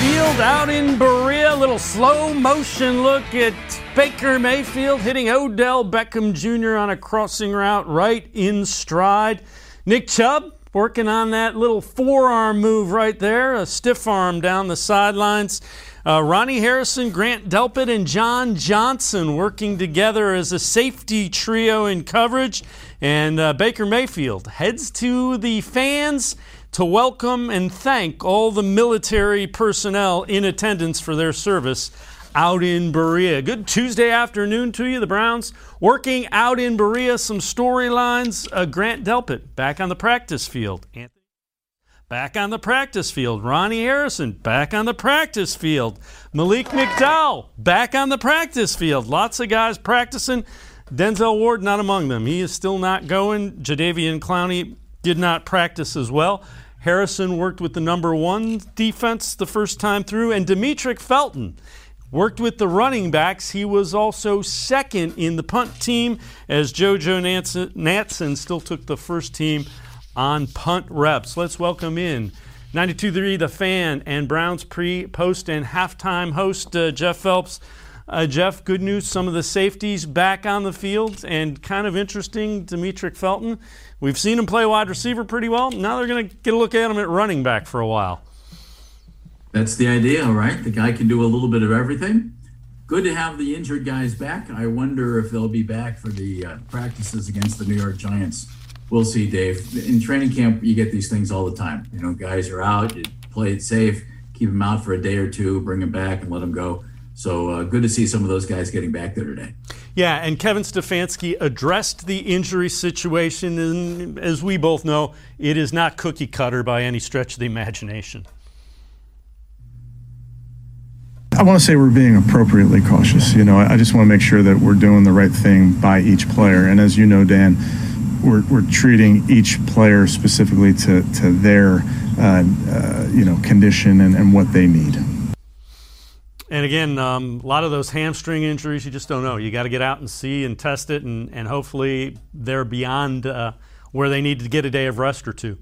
field out in Berea. A little slow motion look at Baker Mayfield hitting Odell Beckham Jr. on a crossing route right in stride. Nick Chubb working on that little forearm move right there, a stiff arm down the sidelines. Uh, Ronnie Harrison, Grant Delpit, and John Johnson working together as a safety trio in coverage. And uh, Baker Mayfield heads to the fans to welcome and thank all the military personnel in attendance for their service out in Berea. Good Tuesday afternoon to you. The Browns working out in Berea. Some storylines. Uh, Grant Delpit back on the practice field. Anthony back on the practice field. Ronnie Harrison back on the practice field. Malik McDowell back on the practice field. Lots of guys practicing. Denzel Ward not among them. He is still not going. Jadeveon Clowney did not practice as well. Harrison worked with the number one defense the first time through, and Demetric Felton worked with the running backs. He was also second in the punt team as JoJo Natson still took the first team on punt reps. Let's welcome in 92.3 The Fan and Browns pre, post, and halftime host uh, Jeff Phelps. Uh, Jeff, good news. Some of the safeties back on the field, and kind of interesting, Demetric Felton. We've seen him play wide receiver pretty well. Now they're going to get a look at him at running back for a while. That's the idea, right? The guy can do a little bit of everything. Good to have the injured guys back. I wonder if they'll be back for the uh, practices against the New York Giants. We'll see, Dave. In training camp, you get these things all the time. You know, guys are out, you play it safe, keep them out for a day or two, bring them back, and let them go. So uh, good to see some of those guys getting back there today. Yeah, and Kevin Stefanski addressed the injury situation, and as we both know, it is not cookie cutter by any stretch of the imagination. I want to say we're being appropriately cautious. You know, I just want to make sure that we're doing the right thing by each player. And as you know, Dan, we're, we're treating each player specifically to, to their, uh, uh, you know, condition and, and what they need. And again, um, a lot of those hamstring injuries, you just don't know. You got to get out and see and test it, and, and hopefully they're beyond uh, where they need to get a day of rest or two.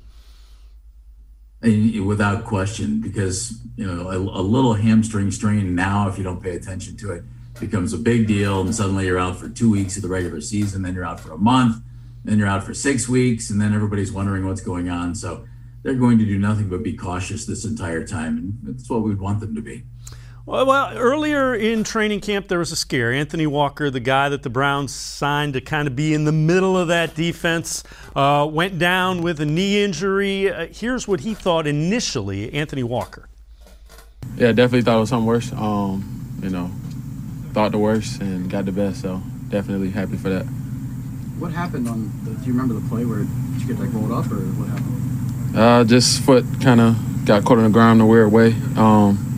Without question, because you know a, a little hamstring strain now, if you don't pay attention to it, becomes a big deal, and suddenly you're out for two weeks of the regular season, then you're out for a month, then you're out for six weeks, and then everybody's wondering what's going on. So they're going to do nothing but be cautious this entire time, and that's what we'd want them to be. Well, well, earlier in training camp, there was a scare. Anthony Walker, the guy that the Browns signed to kind of be in the middle of that defense, uh, went down with a knee injury. Uh, here's what he thought initially, Anthony Walker. Yeah, definitely thought it was something worse. Um, you know, thought the worst and got the best. So definitely happy for that. What happened on? The, do you remember the play where did you get like rolled up or what happened? Uh, just foot kind of got caught on the ground in a weird way. Um,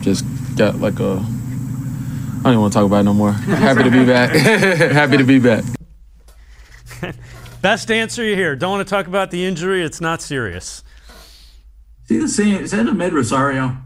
just got like a. I don't even want to talk about it no more. Happy to be back. Happy to be back. Best answer you hear. Don't want to talk about the injury. It's not serious. See the same? Is that Amed Rosario?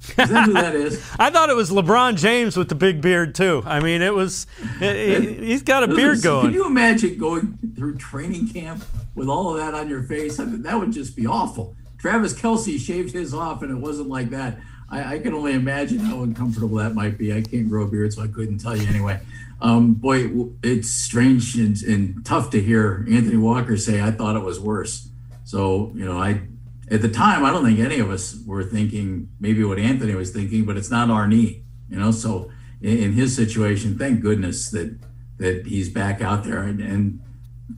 Is that who that is? I thought it was LeBron James with the big beard too. I mean, it was. It, he's got a beard going. Can you imagine going through training camp with all of that on your face? I mean, that would just be awful. Travis Kelce shaved his off, and it wasn't like that. I, I, can only imagine how uncomfortable that might be. I can't grow a beard, so I couldn't tell you anyway. Um, boy, it's strange and, and, tough to hear Anthony Walker say, I thought it was worse. So, you know, I, at the time, I don't think any of us were thinking maybe what Anthony was thinking, but it's not our knee, you know? So in, in his situation, thank goodness that, that he's back out there. And, and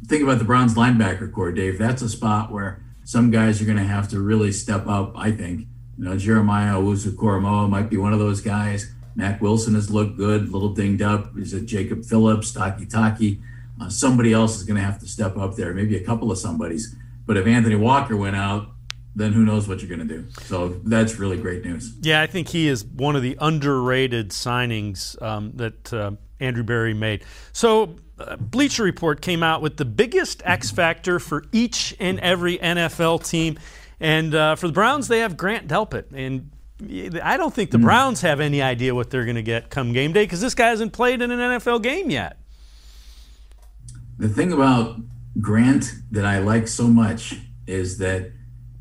think about the Browns linebacker corps, Dave. That's a spot where some guys are going to have to really step up, I think, you know, Jeremiah Owusu-Koramoah might be one of those guys. Mac Wilson has looked good, a little dinged up. Is it Jacob Phillips, Takitaki? Uh, somebody else is going to have to step up there, maybe a couple of somebodies. But if Anthony Walker went out, then who knows what you're going to do. So that's really great news. Yeah, I think he is one of the underrated signings um, that uh, Andrew Berry made. So uh, Bleacher Report came out with the biggest X factor for each and every NFL team. And uh, for the Browns, they have Grant Delpit. And I don't think the mm. Browns have any idea what they're going to get come game day because this guy hasn't played in an NFL game yet. The thing about Grant that I like so much is that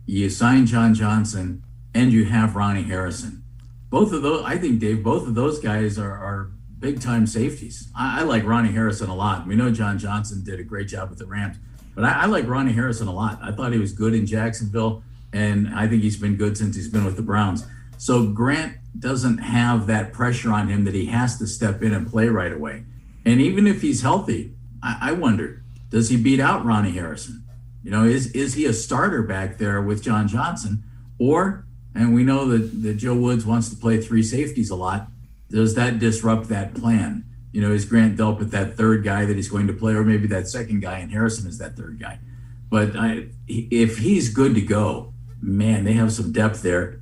you sign John Johnson and you have Ronnie Harrison. Both of those, I think, Dave, both of those guys are, are big time safeties. I, I, like Ronnie Harrison a lot. We know John Johnson did a great job with the Rams, but I, I like Ronnie Harrison a lot. I thought he was good in Jacksonville, and I think he's been good since he's been with the Browns. So Grant doesn't have that pressure on him that he has to step in and play right away. And even if he's healthy, I, I wonder, does he beat out Ronnie Harrison? You know, is is he a starter back there with John Johnson? Or, and we know that, that Joe Woods wants to play three safeties a lot, does that disrupt that plan? You know, is Grant Delpit that third guy that he's going to play, or maybe that second guy, and Harrison is that third guy? But I, if he's good to go, man, they have some depth there.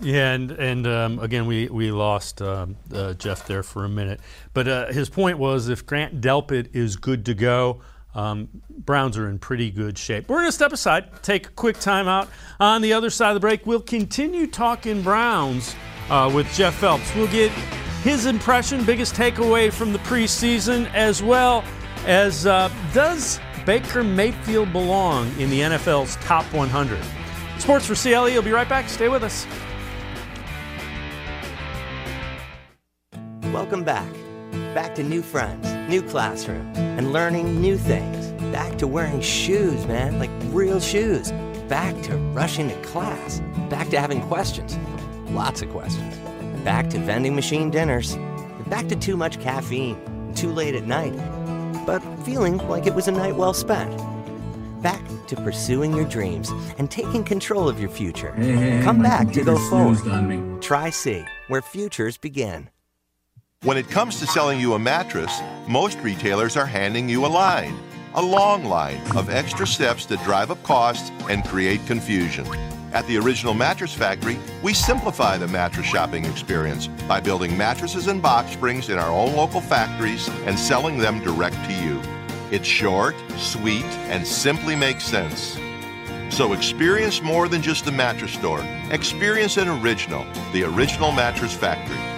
Yeah, and and um, again, we we lost uh, uh, Jeff there for a minute, but uh, his point was if Grant Delpit is good to go, um, Browns are in pretty good shape. We're going to step aside, take a quick timeout. On the other side of the break, we'll continue talking Browns uh, with Jeff Phelps. We'll get his impression, biggest takeaway from the preseason, as well as uh, does Baker Mayfield belong in the NFL's top 100? Sports for CLE. We'll be right back. Stay with us. Welcome back. Back to new friends, new classroom, and learning new things. Back to wearing shoes, man, like real shoes. Back to rushing to class. Back to having questions. Lots of questions. Back to vending machine dinners. Back to too much caffeine, too late at night. But feeling like it was a night well spent. Back to pursuing your dreams and taking control of your future. Hey, hey, Come back to go computer forward. snoozed on me. Tri-C, where futures begin. When it comes to selling you a mattress, most retailers are handing you a line, a long line of extra steps that drive up costs and create confusion. At the Original Mattress Factory, we simplify the mattress shopping experience by building mattresses and box springs in our own local factories and selling them direct to you. It's short, sweet, and simply makes sense. So experience more than just a mattress store. Experience an original, the Original Mattress Factory.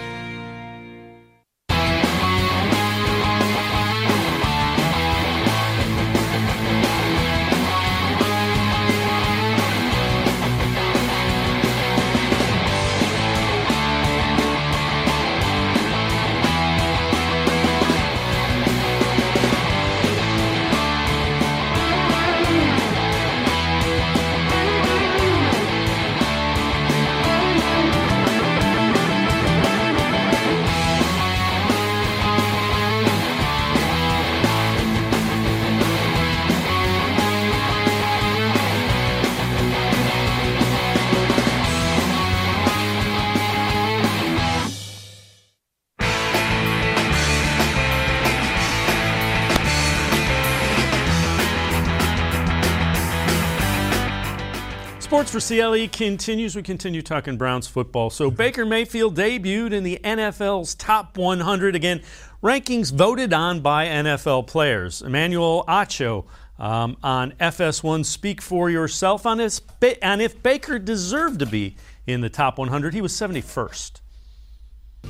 For CLE continues. We continue talking Browns football. So Baker Mayfield debuted in the NFL's top 100. Again, rankings voted on by NFL players. Emmanuel Acho um, on FS1 Speak for Yourself on, his, on if Baker deserved to be in the top 100. He was 71st.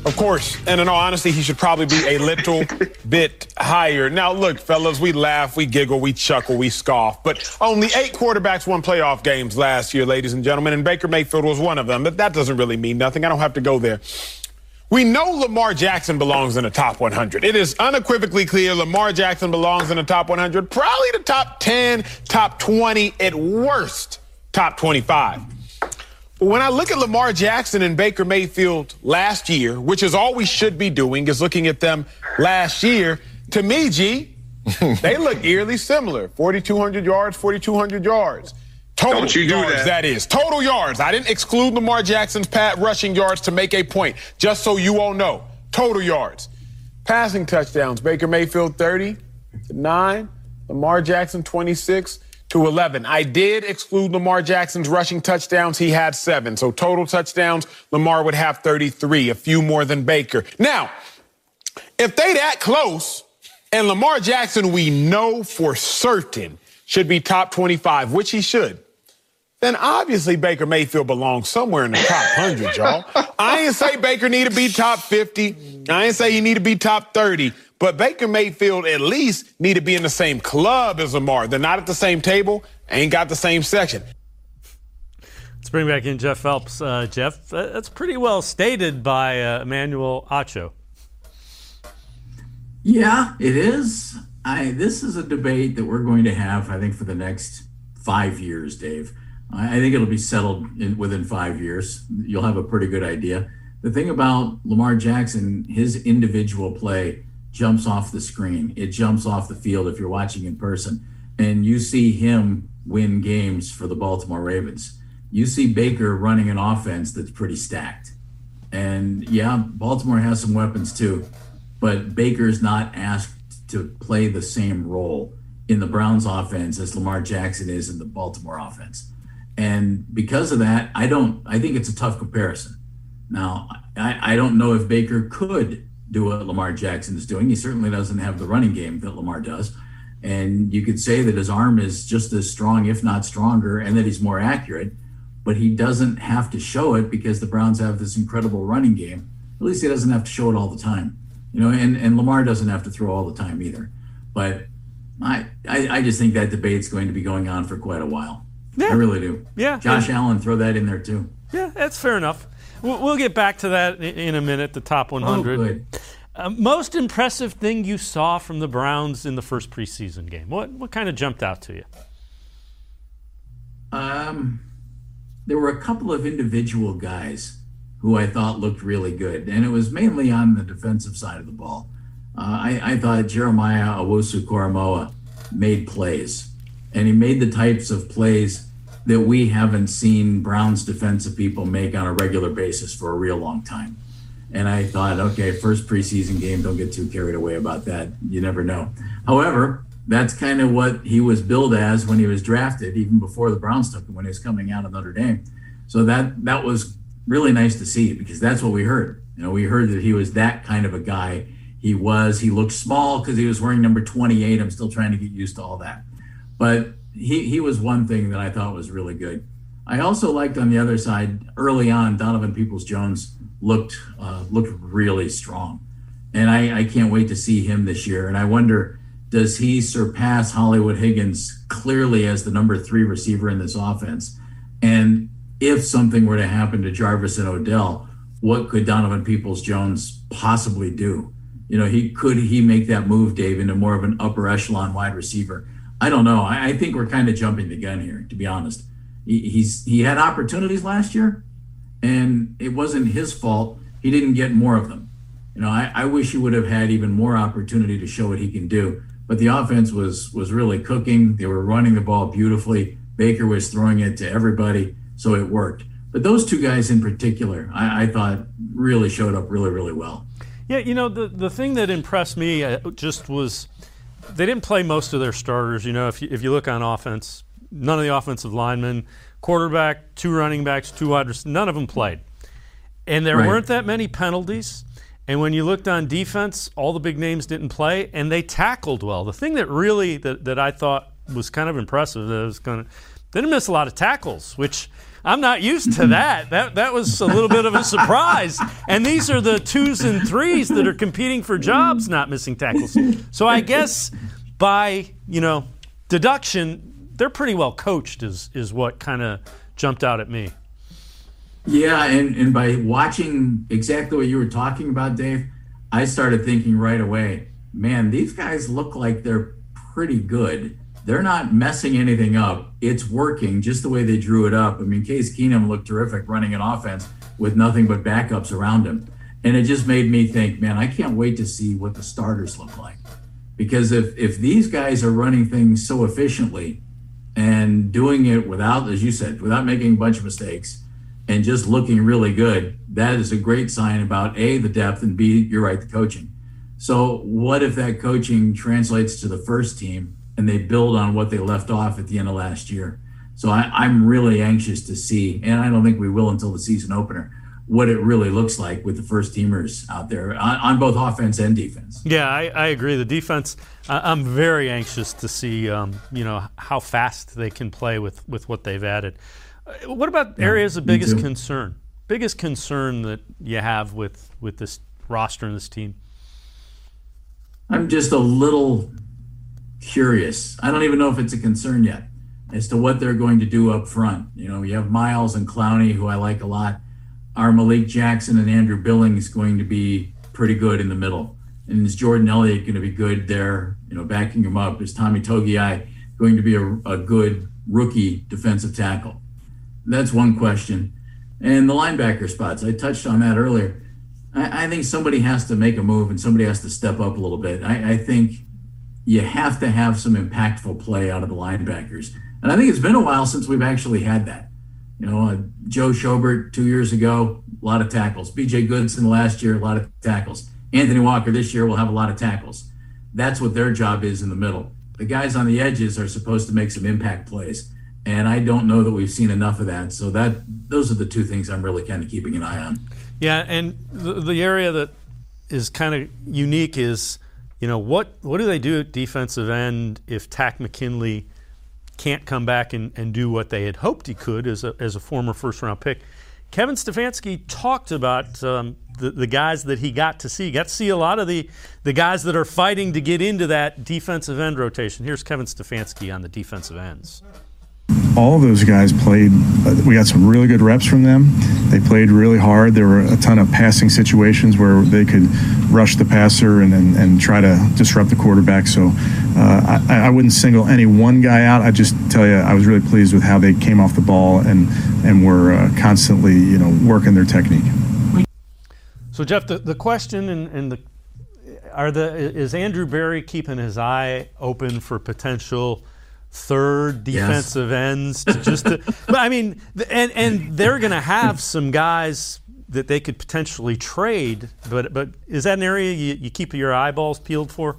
Of course, and in all honesty, he should probably be a little bit higher. Now, look, fellas, we laugh, we giggle, we chuckle, we scoff, but only eight quarterbacks won playoff games last year, ladies and gentlemen, and Baker Mayfield was one of them. But that doesn't really mean nothing. I don't have to go there. We know Lamar Jackson belongs in the top 100. It is unequivocally clear Lamar Jackson belongs in the top 100, probably the top 10, top 20, at worst, top 25. But when I look at Lamar Jackson and Baker Mayfield last year, which is all we should be doing, is looking at them last year, to me, G, they look eerily similar 4,200 yards, 4,200 yards. Total Don't you do yards, that. that is. Total yards. I didn't exclude Lamar Jackson's pat rushing yards to make a point, just so you all know. Total yards. Passing touchdowns. Baker Mayfield 30 to 9. Lamar Jackson 26 to 11. I did exclude Lamar Jackson's rushing touchdowns. He had seven. So total touchdowns, Lamar would have 33, a few more than Baker. Now, if they that close, and Lamar Jackson, we know for certain, should be top 25, which he should, then obviously Baker Mayfield belongs somewhere in the top 100, y'all. I ain't say Baker need to be top 50. I ain't say he need to be top 30. But Baker Mayfield at least need to be in the same club as Lamar. They're not at the same table, ain't got the same section. Let's bring back in Jeff Phelps. Uh, Jeff, that's pretty well stated by uh, Emmanuel Acho. Yeah, it is. I this is a debate that we're going to have, I think, for the next five years, Dave. I, I think it'll be settled in, within five years. You'll have a pretty good idea. The thing about Lamar Jackson, his individual play jumps off the screen. It jumps off the field if you're watching in person, and you see him win games for the Baltimore Ravens. You see Baker running an offense that's pretty stacked. And yeah, Baltimore has some weapons too but Baker's not asked to play the same role in the Browns offense as Lamar Jackson is in the Baltimore offense. And because of that, I don't I think it's a tough comparison. Now, I, I don't know if Baker could do what Lamar Jackson is doing. He certainly doesn't have the running game that Lamar does. And you could say that his arm is just as strong, if not stronger, and that he's more accurate, but he doesn't have to show it because the Browns have this incredible running game. At least he doesn't have to show it all the time you know, and, and Lamar doesn't have to throw all the time either. But I, I, I just think that debate's going to be going on for quite a while. Yeah. I really do. Yeah. Josh Allen, throw that in there too. Yeah, that's fair enough. We'll, we'll get back to that in a minute, the top 100. Oh. Uh, most impressive thing you saw from the Browns in the first preseason game? What, what kind of jumped out to you? Um, there were a couple of individual guys who I thought looked really good. And it was mainly on the defensive side of the ball. Uh, I, I, thought Jeremiah Owusu Koramoah made plays, and he made the types of plays that we haven't seen Browns defensive people make on a regular basis for a real long time. And I thought, okay, first preseason game, don't get too carried away about that. You never know. However, that's kind of what he was billed as when he was drafted, even before the Browns took him when he was coming out of Notre Dame. So that that was really nice to see because that's what we heard. You know, we heard that he was that kind of a guy. He was. He looked small because he was wearing number 28. I'm still trying to get used to all that. But he, he was one thing that I thought was really good. I also liked on the other side early on, Donovan Peoples Jones looked uh, looked really strong, and I, I can't wait to see him this year. And I wonder, does he surpass Hollywood Higgins clearly as the number three receiver in this offense? And if something were to happen to Jarvis and Odell, what could Donovan Peoples Jones possibly do? You know, he could he make that move, Dave, into more of an upper echelon wide receiver? I don't know. I, I think we're kind of jumping the gun here, to be honest. He, he's he had opportunities last year, and it wasn't his fault. He didn't get more of them. You know, I, I wish he would have had even more opportunity to show what he can do. But the offense was was really cooking. They were running the ball beautifully. Baker was throwing it to everybody so it worked. But those two guys in particular, I, I thought really showed up really, really well. Yeah, you know, the, the thing that impressed me uh, just was they didn't play most of their starters. You know, if you, if you look on offense, none of the offensive linemen, quarterback, two running backs, two wide receivers, none of them played. And there right. weren't that many penalties. And when you looked on defense, all the big names didn't play, and they tackled well. The thing that really that, that I thought was kind of impressive, that was kind of they didn't miss a lot of tackles, which – I'm not used to that. That that was a little bit of a surprise. And these are the twos and threes that are competing for jobs, not missing tackles. So I guess by you know deduction, they're pretty well coached. Is is what kind of jumped out at me. Yeah, and and by watching exactly what you were talking about, Dave, I started thinking right away, man, these guys look like they're pretty good they're not messing anything up. It's working just the way they drew it up. I mean, Case Keenum looked terrific running an offense with nothing but backups around him. And it just made me think, man, I can't wait to see what the starters look like. Because if if these guys are running things so efficiently and doing it without, as you said, without making a bunch of mistakes and just looking really good, that is a great sign about A, the depth, and B, you're right, the coaching. So what if that coaching translates to the first team and they build on what they left off at the end of last year. So I, am really anxious to see, and I don't think we will until the season opener, what it really looks like with the first teamers out there on, on both offense and defense. Yeah, I, I agree. The defense, I'm very anxious to see, um, you know, how fast they can play with, with what they've added. Uh, what about yeah, areas of biggest concern? Biggest concern that you have with with this roster and this team? I'm just a little curious. I don't even know if it's a concern yet. as to what they're going to do up front. You know, you have Myles and Clowney, who I like a lot. Are Malik Jackson and Andrew Billings going to be pretty good in the middle? And is Jordan Elliott going to be good there, you know, backing him up? Is Tommy Togiai going to be a, a good rookie defensive tackle? That's one question. And the linebacker spots, I touched on that earlier. I, I think somebody has to make a move and somebody has to step up a little bit. I, I think you have to have some impactful play out of the linebackers. And I think it's been a while since we've actually had that. You know, uh, Joe Schobert two years ago, a lot of tackles. BJ Goodson last year, a lot of tackles. Anthony Walker this year will have a lot of tackles. That's what their job is in the middle. The guys on the edges are supposed to make some impact plays. And I don't know that we've seen enough of that. So that those are the two things I'm really kind of keeping an eye on. Yeah, and the, the area that is kind of unique is, you know, what what do they do at defensive end if Takk McKinley can't come back and, and do what they had hoped he could as a, as a former first round pick? Kevin Stefanski talked about um, the, the guys that he got to see. He got to see a lot of the, the guys that are fighting to get into that defensive end rotation. Here's Kevin Stefanski on the defensive ends all those guys played. Uh, we got some really good reps from them. They played really hard. There were a ton of passing situations where they could rush the passer and, and, and try to disrupt the quarterback. So uh, I, I, wouldn't single any one guy out. I just tell you, I was really pleased with how they came off the ball and and were uh, constantly, you know, working their technique. So Jeff, the, the question and, and the are the is Andrew Berry keeping his eye open for potential? Third defensive yes. ends to just to, but I mean and and they're going to have some guys that they could potentially trade but but is that an area you, you keep your eyeballs peeled for?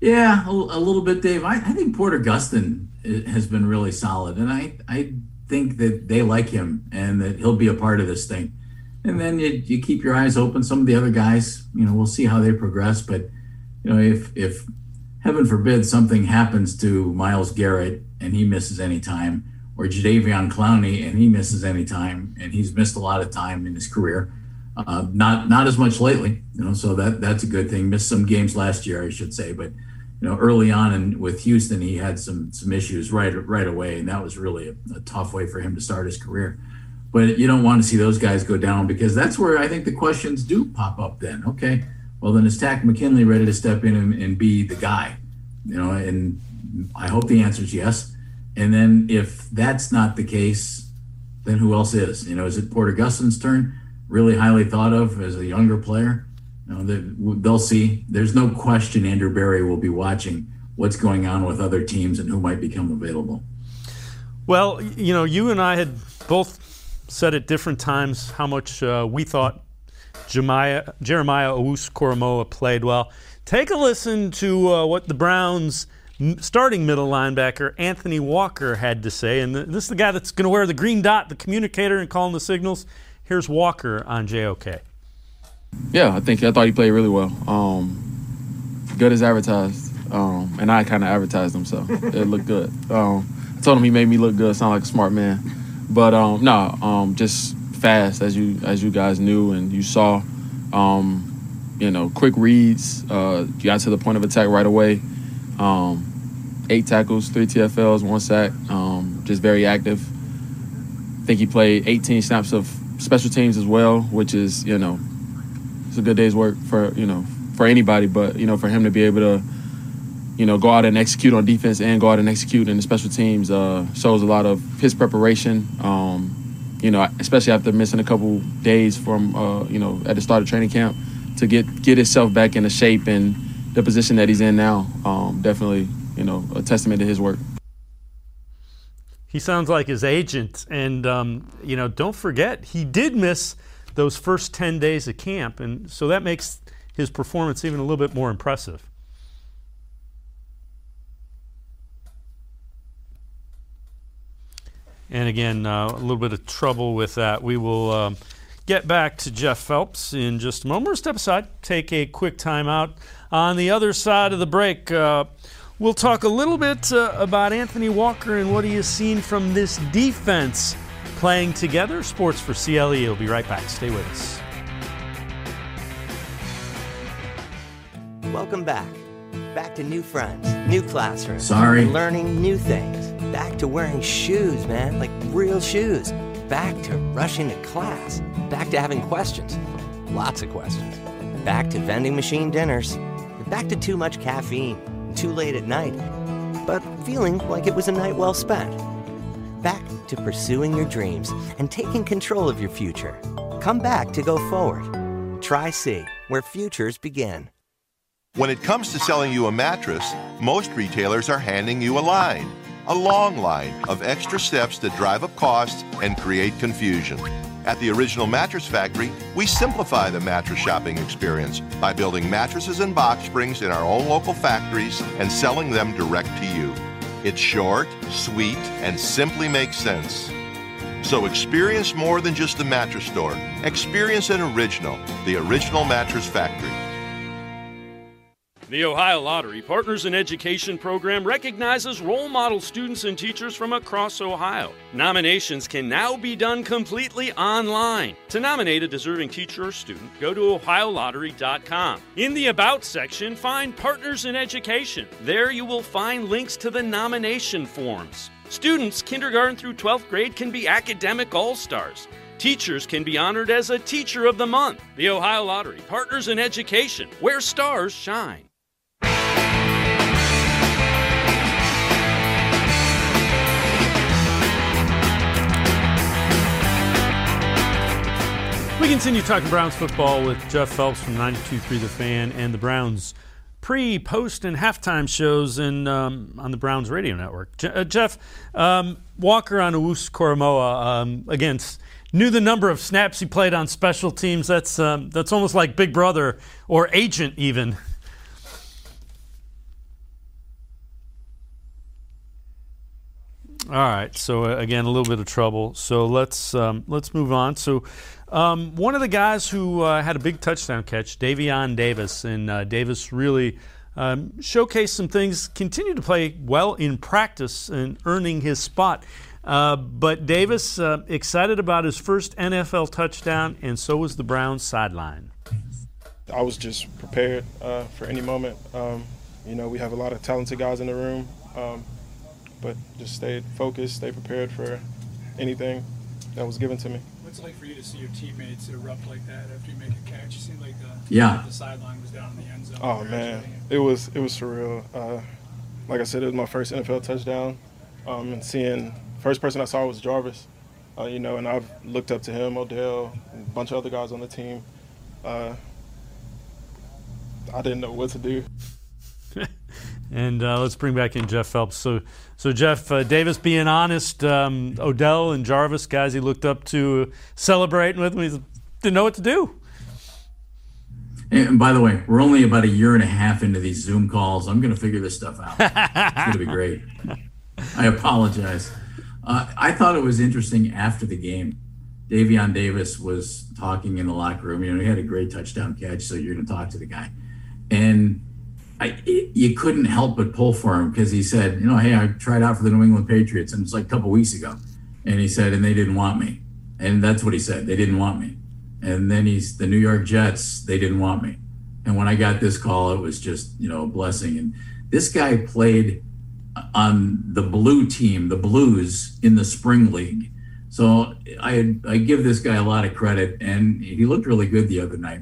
Yeah a, a little bit Dave. I, I, think Porter Gustin has been really solid and I I think that they like him and that he'll be a part of this thing. And then you, you keep your eyes open. Some of the other guys you know we'll see how they progress but you know if if heaven forbid something happens to Myles Garrett and he misses any time, or Jadeveon Clowney and he misses any time, and he's missed a lot of time in his career. Uh, not not as much lately, you know. So that that's a good thing. Missed some games last year, I should say, but you know, early on and with Houston, he had some some issues right right away, and that was really a, a tough way for him to start his career. But you don't want to see those guys go down because that's where I think the questions do pop up. Then, okay, well, then is Takk McKinley ready to step in and, and be the guy? You know, and I hope the answer is yes. And then if that's not the case, then who else is? You know, is it Port Gustin's turn? Really highly thought of as a younger player. You know, they'll see. There's no question Andrew Berry will be watching what's going on with other teams and who might become available. Well, you know, you and I had both said at different times how much uh, we thought Jeremiah, Jeremiah Owusu-Koramoah played well. Take a listen to uh, what the Browns starting middle linebacker Anthony Walker had to say. And this is the guy that's going to wear the green dot, the communicator, and calling the signals. Here's Walker on JOK. Yeah, I think I thought he played really well. Um, good as advertised. Um, and I kind of advertised him, so it looked good. Um, I told him he made me look good, sound like a smart man. But um, no, um, just fast as you as you guys knew and you saw. Um, you know, quick reads. Uh, got to the point of attack right away. Um, eight tackles, three TFLs, one sack. Um, just very active. I think he played 18 snaps of special teams as well, which is you know, it's a good day's work for you know for anybody. But you know, for him to be able to you know, go out and execute on defense and go out and execute in the special teams uh, shows a lot of his preparation. Um, you know, especially after missing a couple days from, uh, you know, at the start of training camp to get get himself back into shape and the position that he's in now. Um, definitely, you know, a testament to his work. He sounds like his agent, and um, you know, don't forget he did miss those first ten days of camp, and so that makes his performance even a little bit more impressive. And again, uh, a little bit of trouble with that. We will. Um, get back to Jeff Phelps in just a moment. We'll step aside, take a quick time out. On the other side of the break, uh, we'll talk a little bit uh, about Anthony Walker and what he has seen from this defense playing together. Sports for CLE. We'll be right back. Stay with us. Welcome back. Back to new friends, new classrooms. Sorry. learning new things. Back to wearing shoes, man, like real shoes. Back to rushing to class. Back to having questions. Lots of questions. Back to vending machine dinners. Back to too much caffeine. Too late at night. But feeling like it was a night well spent. Back to pursuing your dreams and taking control of your future. Come back to go forward. Tri-C, where futures begin. When it comes to selling you a mattress, most retailers are handing you a line, a long line of extra steps that drive up costs and create confusion. At the Original Mattress Factory, we simplify the mattress shopping experience by building mattresses and box springs in our own local factories and selling them direct to you. It's short, sweet, and simply makes sense. So experience more than just the mattress store. Experience an original, the Original Mattress Factory. The Ohio Lottery Partners in Education program recognizes role model students and teachers from across Ohio. Nominations can now be done completely online. To nominate a deserving teacher or student, go to ohiolottery.com. In the About section, find Partners in Education. There you will find links to the nomination forms. Students, kindergarten through 12th grade, can be academic all stars. Teachers can be honored as a Teacher of the Month. The Ohio Lottery Partners in Education, where stars shine. We continue talking Browns football with Jeff Phelps from 92.3 The Fan and the Browns pre, post, and halftime shows in, um, on the Browns radio network. Je- uh, Jeff, um, Walker on Koramoah, um, again, knew the number of snaps he played on special teams. That's, um, that's almost like Big Brother or Agent, even. All right. So uh, again, a little bit of trouble. So let's um, let's move on. So um, one of the guys who uh, had a big touchdown catch, Davion Davis, and uh, Davis really um, showcased some things. Continued to play well in practice and earning his spot. Uh, but Davis uh, excited about his first NFL touchdown, and so was the Browns sideline. I was just prepared uh, for any moment. Um, you know, we have a lot of talented guys in the room. Um, but just stayed focused, stay prepared for anything that was given to me. What's it like for you to see your teammates erupt like that after you make a catch? It seemed like the yeah the sideline was down in the end zone. Oh man, it was it was surreal. Uh, like I said, it was my first NFL touchdown, um, and seeing first person I saw was Jarvis. Uh, you know, and I've looked up to him, Odell, a bunch of other guys on the team. Uh, I didn't know what to do. And uh, let's bring back in Jeff Phelps. So, so Jeff uh, Davis, being honest, um, Odell and Jarvis, guys he looked up to, celebrating with him, he didn't know what to do. And by the way, we're only about a year and a half into these Zoom calls. I'm going to figure this stuff out. it's going to be great. I apologize. Uh, I thought it was interesting after the game. Davion Davis was talking in the locker room. You know, he had a great touchdown catch, so you're going to talk to the guy. And I, you couldn't help but pull for him because he said, you know, hey, I tried out for the New England Patriots, and it's like a couple weeks ago, and he said, and they didn't want me, and that's what he said, they didn't want me, and then he's the New York Jets, they didn't want me, and when I got this call, it was just you know a blessing, and this guy played on the blue team, the Blues in the spring league, so I I give this guy a lot of credit, and he looked really good the other night.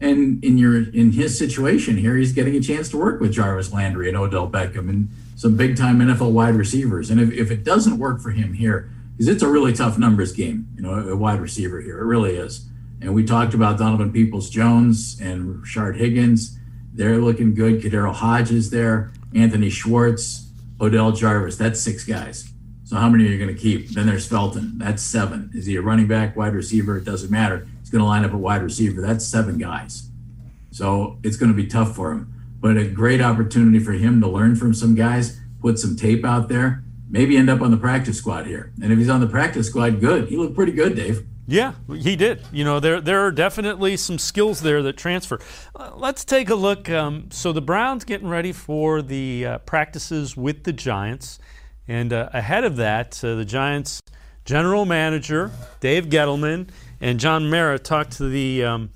And in your in his situation here, he's getting a chance to work with Jarvis Landry and Odell Beckham and some big time NFL wide receivers. And if, if it doesn't work for him here, because it's a really tough numbers game, you know, a wide receiver here, it really is. And we talked about Donovan Peoples Jones and Rashard Higgins. They're looking good. KhaDarel Hodges there, Anthony Schwartz, Odell Jarvis. That's six guys. So how many are you going to keep? Then there's Felton. That's seven. Is he a running back, wide receiver? It doesn't matter he's going to line up a wide receiver. That's seven guys. So it's going to be tough for him. But a great opportunity for him to learn from some guys, put some tape out there, maybe end up on the practice squad here. And if he's on the practice squad, good. He looked pretty good, Dave. Yeah, he did. You know, there there are definitely some skills there that transfer. Uh, let's take a look. Um, so the Browns getting ready for the uh, practices with the Giants, and uh, ahead of that, uh, the Giants general manager Dave Gettleman and John Mara talked to the um,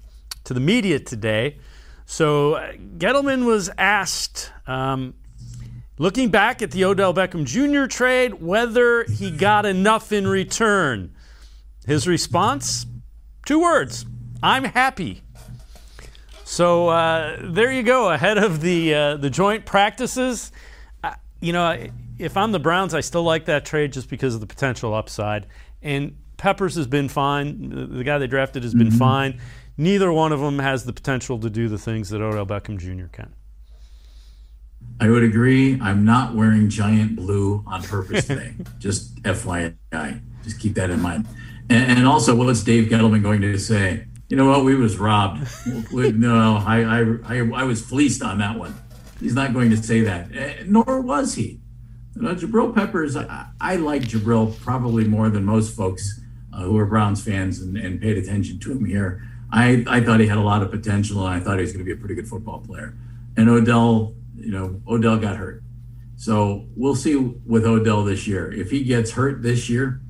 to the media today. So uh, Gettleman was asked um, Looking back at the Odell Beckham Jr. trade, whether he got enough in return. His response? Two words I'm happy. So uh, there you go, ahead of the, uh, the joint practices. Uh, you know, if I'm the Browns, I still like that trade just because of the potential upside. And Peppers has been fine. The guy they drafted has been mm-hmm. fine. Neither one of them has the potential to do the things that Odell Beckham Jr. can. I would agree. I'm not wearing giant blue on purpose today. just FYI. Just keep that in mind. And, and, also, what's Dave Gettleman going to say? You know what? We was robbed. no, I, I, I, I was fleeced on that one. He's not going to say that, eh, nor was he. You know, Jabril Peppers, I, I like Jabril probably more than most folks uh, who are Browns fans and, and paid attention to him here. I, I thought he had a lot of potential and I thought he was going to be a pretty good football player. And Odell, you know, Odell got hurt. So we'll see with Odell this year. If he gets hurt this year,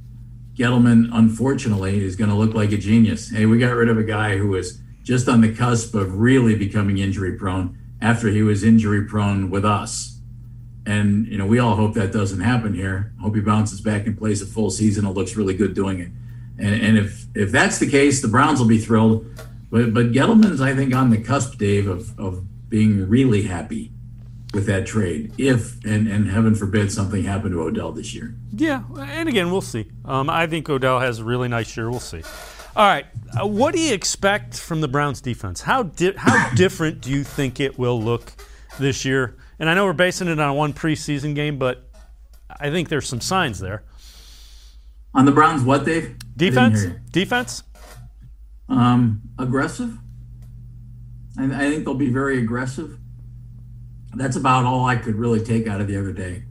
Gettleman, unfortunately, is going to look like a genius. Hey, we got rid of a guy who was just on the cusp of really becoming injury prone after he was injury prone with us. And, you know, we all hope that doesn't happen here. Hope he bounces back and plays a full season and looks really good doing it. And, and if if that's the case, the Browns will be thrilled. But but Gettleman's, I think, on the cusp, Dave, of, of being really happy with that trade if and, and heaven forbid something happened to Odell this year. Yeah, and again, we'll see. Um, I think Odell has a really nice year. We'll see. All right, uh, what do you expect from the Browns defense? How di- how different do you think it will look this year? And I know we're basing it on one preseason game, but I think there's some signs there. On the Browns, what Dave? Defense. Defense. Um, aggressive. I, I think they'll be very aggressive that's about all I could really take out of the other day.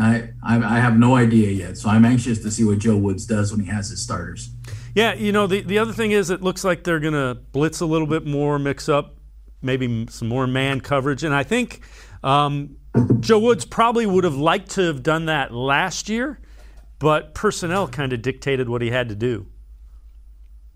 I, I, I have no idea yet, so I'm anxious to see what Joe Woods does when he has his starters. Yeah, you know the the other thing is it looks like they're going to blitz a little bit more, mix up maybe some more man coverage, and I think um, Joe Woods probably would have liked to have done that last year, but personnel kind of dictated what he had to do.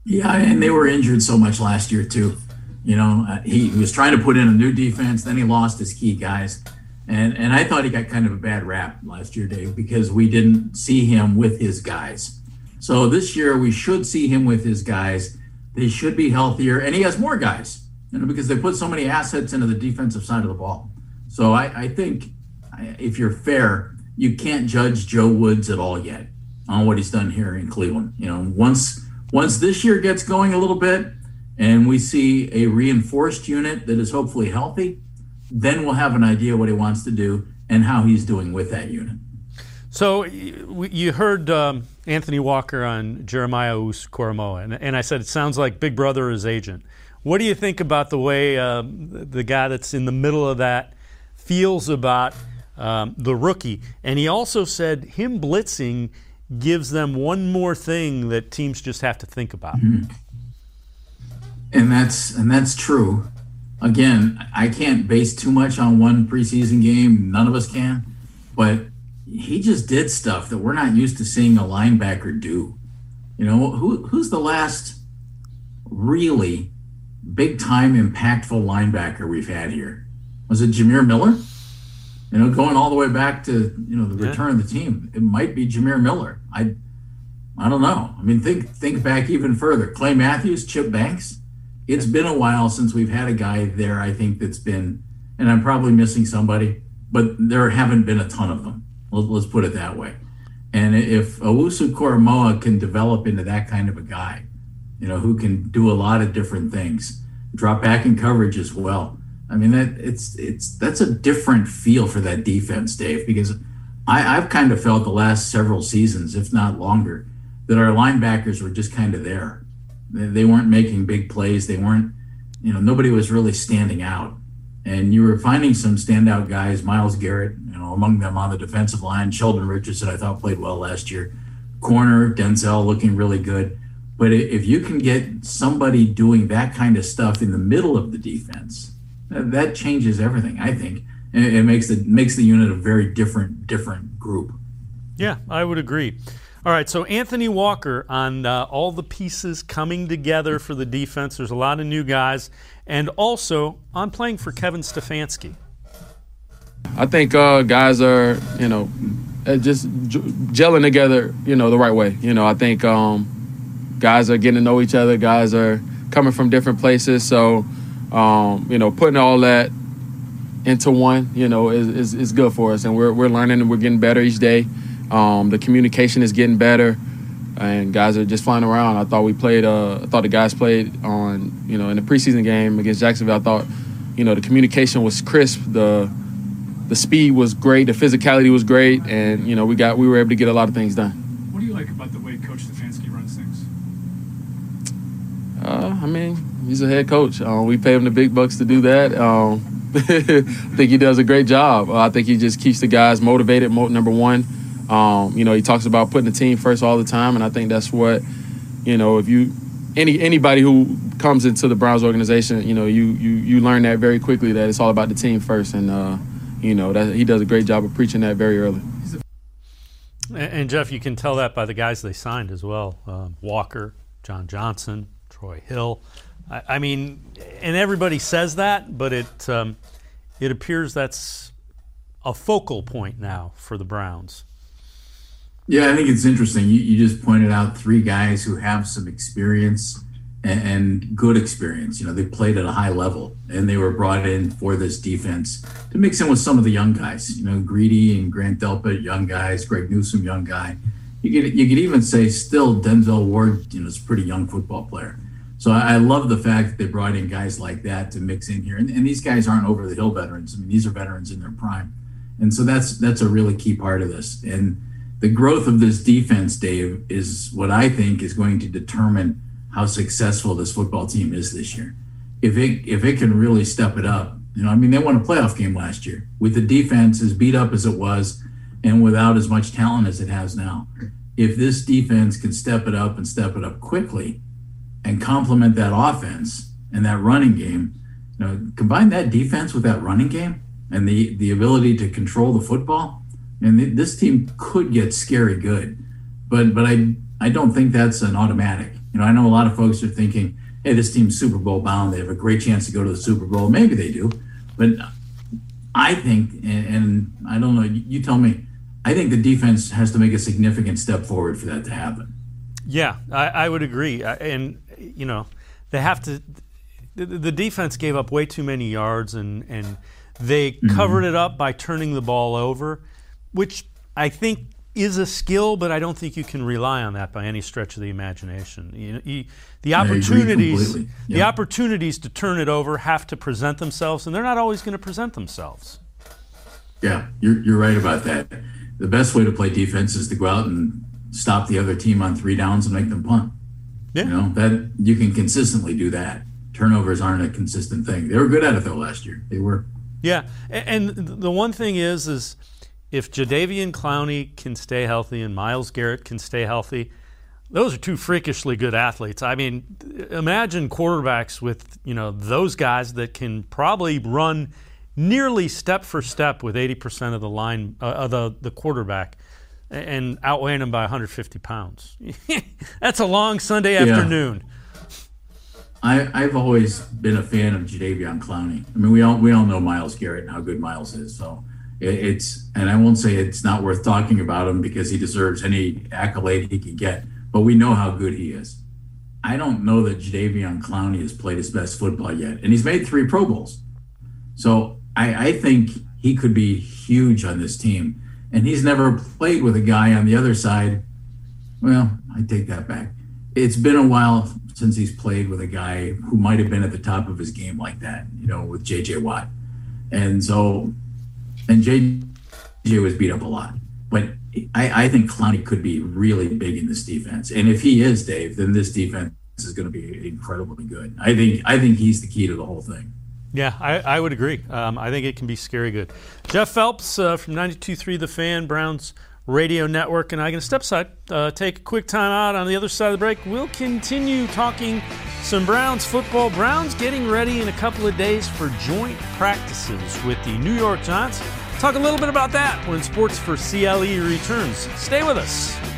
Yeah, and they were injured so much last year too. You know, uh, he, he was trying to put in a new defense, then he lost his key guys. And, and I thought he got kind of a bad rap last year, Dave, because we didn't see him with his guys. So this year we should see him with his guys. They should be healthier, and he has more guys, you know, because they put so many assets into the defensive side of the ball. So I, I think if you're fair, you can't judge Joe Woods at all yet on what he's done here in Cleveland. You know, once once this year gets going a little bit, and we see a reinforced unit that is hopefully healthy, then we'll have an idea what he wants to do and how he's doing with that unit. So you heard um, Anthony Walker on Jeremiah Owusu-Koramoah, and, and I said it sounds like Big Brother is agent. What do you think about the way uh, the guy that's in the middle of that feels about um, the rookie? And he also said him blitzing gives them one more thing that teams just have to think about. Mm-hmm and that's and that's true. Again, I can't base too much on one preseason game. None of us can, but he just did stuff that we're not used to seeing a linebacker do. You know, who who's the last really big time impactful linebacker we've had here? Was it Jamir Miller? You know, going all the way back to you know the yeah. return of the team, it might be Jamir Miller. I I don't know. I mean, think think back even further. Clay Matthews, Chip Banks it's been a while since we've had a guy there. I think that's been, and I'm probably missing somebody, but there haven't been a ton of them. Let's, let's put it that way. And if Owusu-Koramoah can develop into that kind of a guy, you know, who can do a lot of different things, drop back in coverage as well. I mean, that it's it's that's a different feel for that defense, Dave, because I, I've kind of felt the last several seasons, if not longer, that our linebackers were just kind of there they weren't making big plays. They weren't, you know, nobody was really standing out. And you were finding some standout guys, Myles Garrett, you know, among them on the defensive line, Sheldon Richardson, I thought played well last year. Corner, Denzel looking really good. But if you can get somebody doing that kind of stuff in the middle of the defense, that changes everything, I think. And it makes the makes the unit a very different different group. Yeah, I would agree. All right, so Anthony Walker on uh, all the pieces coming together for the defense. There's a lot of new guys, and also on playing for Kevin Stefanski. I think uh, guys are, you know, uh, just gelling together, you know, the right way. You know, I think um, guys are getting to know each other. Guys are coming from different places, so um, you know, putting all that into one, you know, is, is, is, good for us, and we're we're learning and we're getting better each day. Um, the communication is getting better, and guys are just flying around. I thought we played. Uh, I thought the guys played on, you know, in the preseason game against Jacksonville. I thought, you know, the communication was crisp. The the speed was great. The physicality was great, and you know, we got we were able to get a lot of things done. What do you like about the way Coach Stefanski runs things? Uh, I mean, he's a head coach. Uh, we pay him the big bucks to do that. Um, I think he does a great job. Uh, I think he just keeps the guys motivated. Mo- number one, um, you know, he talks about putting the team first all the time, and I think that's what, you know, if you any anybody who comes into the Browns organization, you know, you you you learn that very quickly that it's all about the team first, and uh, you know that he does a great job of preaching that very early. And, Jeff, you can tell that by the guys they signed as well: uh, Walker, John Johnson, Troy Hill. I, I, mean, and everybody says that, but it um, it appears that's a focal point now for the Browns. Yeah, I think it's interesting. You, you just pointed out three guys who have some experience and, and, good experience. You know, they played at a high level and they were brought in for this defense to mix in with some of the young guys. You know, Greedy and Grant Delpit, young guys. Greg Newsome, young guy. You could you could even say still Denzel Ward. You know, is a pretty young football player. So I, love the fact that they brought in guys like that to mix in here. And, and these guys aren't over the hill veterans. I mean, these are veterans in their prime. And so that's that's a really key part of this. And the growth of this defense, Dave, is what I think is going to determine how successful this football team is this year. If it if it can really step it up, you know, I mean, they won a playoff game last year with the defense as beat up as it was, and without as much talent as it has now. If this defense can step it up and step it up quickly, and complement that offense and that running game, you know, combine that defense with that running game and the the ability to control the football and this team could get scary good. But but I I don't think that's an automatic. You know, I know a lot of folks are thinking, hey, this team's Super Bowl bound. They have a great chance to go to the Super Bowl. Maybe they do, but I think, and, and I don't know. You tell me. I think the defense has to make a significant step forward for that to happen. Yeah, I, I would agree. And you know, they have to. The, the defense gave up way too many yards, and and they mm-hmm. covered it up by turning the ball over which I think is a skill, but I don't think you can rely on that by any stretch of the imagination. You, you, the opportunities, yeah. the opportunities to turn it over have to present themselves, and they're not always going to present themselves. Yeah, you're, you're right about that. The best way to play defense is to go out and stop the other team on three downs and make them punt. Yeah. You know that you can consistently do that. Turnovers aren't a consistent thing. They were good at it though last year. They were. Yeah, and the one thing is, is if Jadeveon Clowney can stay healthy and Myles Garrett can stay healthy, those are two freakishly good athletes. I mean, imagine quarterbacks with you know those guys that can probably run nearly step for step with 80% of the line uh, of the, the quarterback and outweighing them by 150 pounds. That's a long Sunday yeah. afternoon. I, I've always been a fan of Jadeveon Clowney. I mean, we all we all know Myles Garrett and how good Myles is. So it's and I won't say it's not worth talking about him because he deserves any accolade he can get, but we know how good he is. I don't know that Jadeveon Clowney has played his best football yet, and he's made three Pro Bowls. So I, I think he could be huge on this team, and he's never played with a guy on the other side. Well, I take that back. It's been a while since he's played with a guy who might have been at the top of his game like that, you know, with JJ Watt. And so and JJ was beat up a lot. But I, I think Clowney could be really big in this defense. And if he is, Dave, then this defense is going to be incredibly good. I think I think he's the key to the whole thing. Yeah, I, I would agree. Um, I think it can be scary good. Jeff Phelps uh, from 92.3 The Fan, Browns Radio Network, and I'm going to step aside, uh, take a quick time out on the other side of the break. We'll continue talking some Browns football. Browns getting ready in a couple of days for joint practices with the New York Giants. Talk a little bit about that when Sports for CLE returns. Stay with us.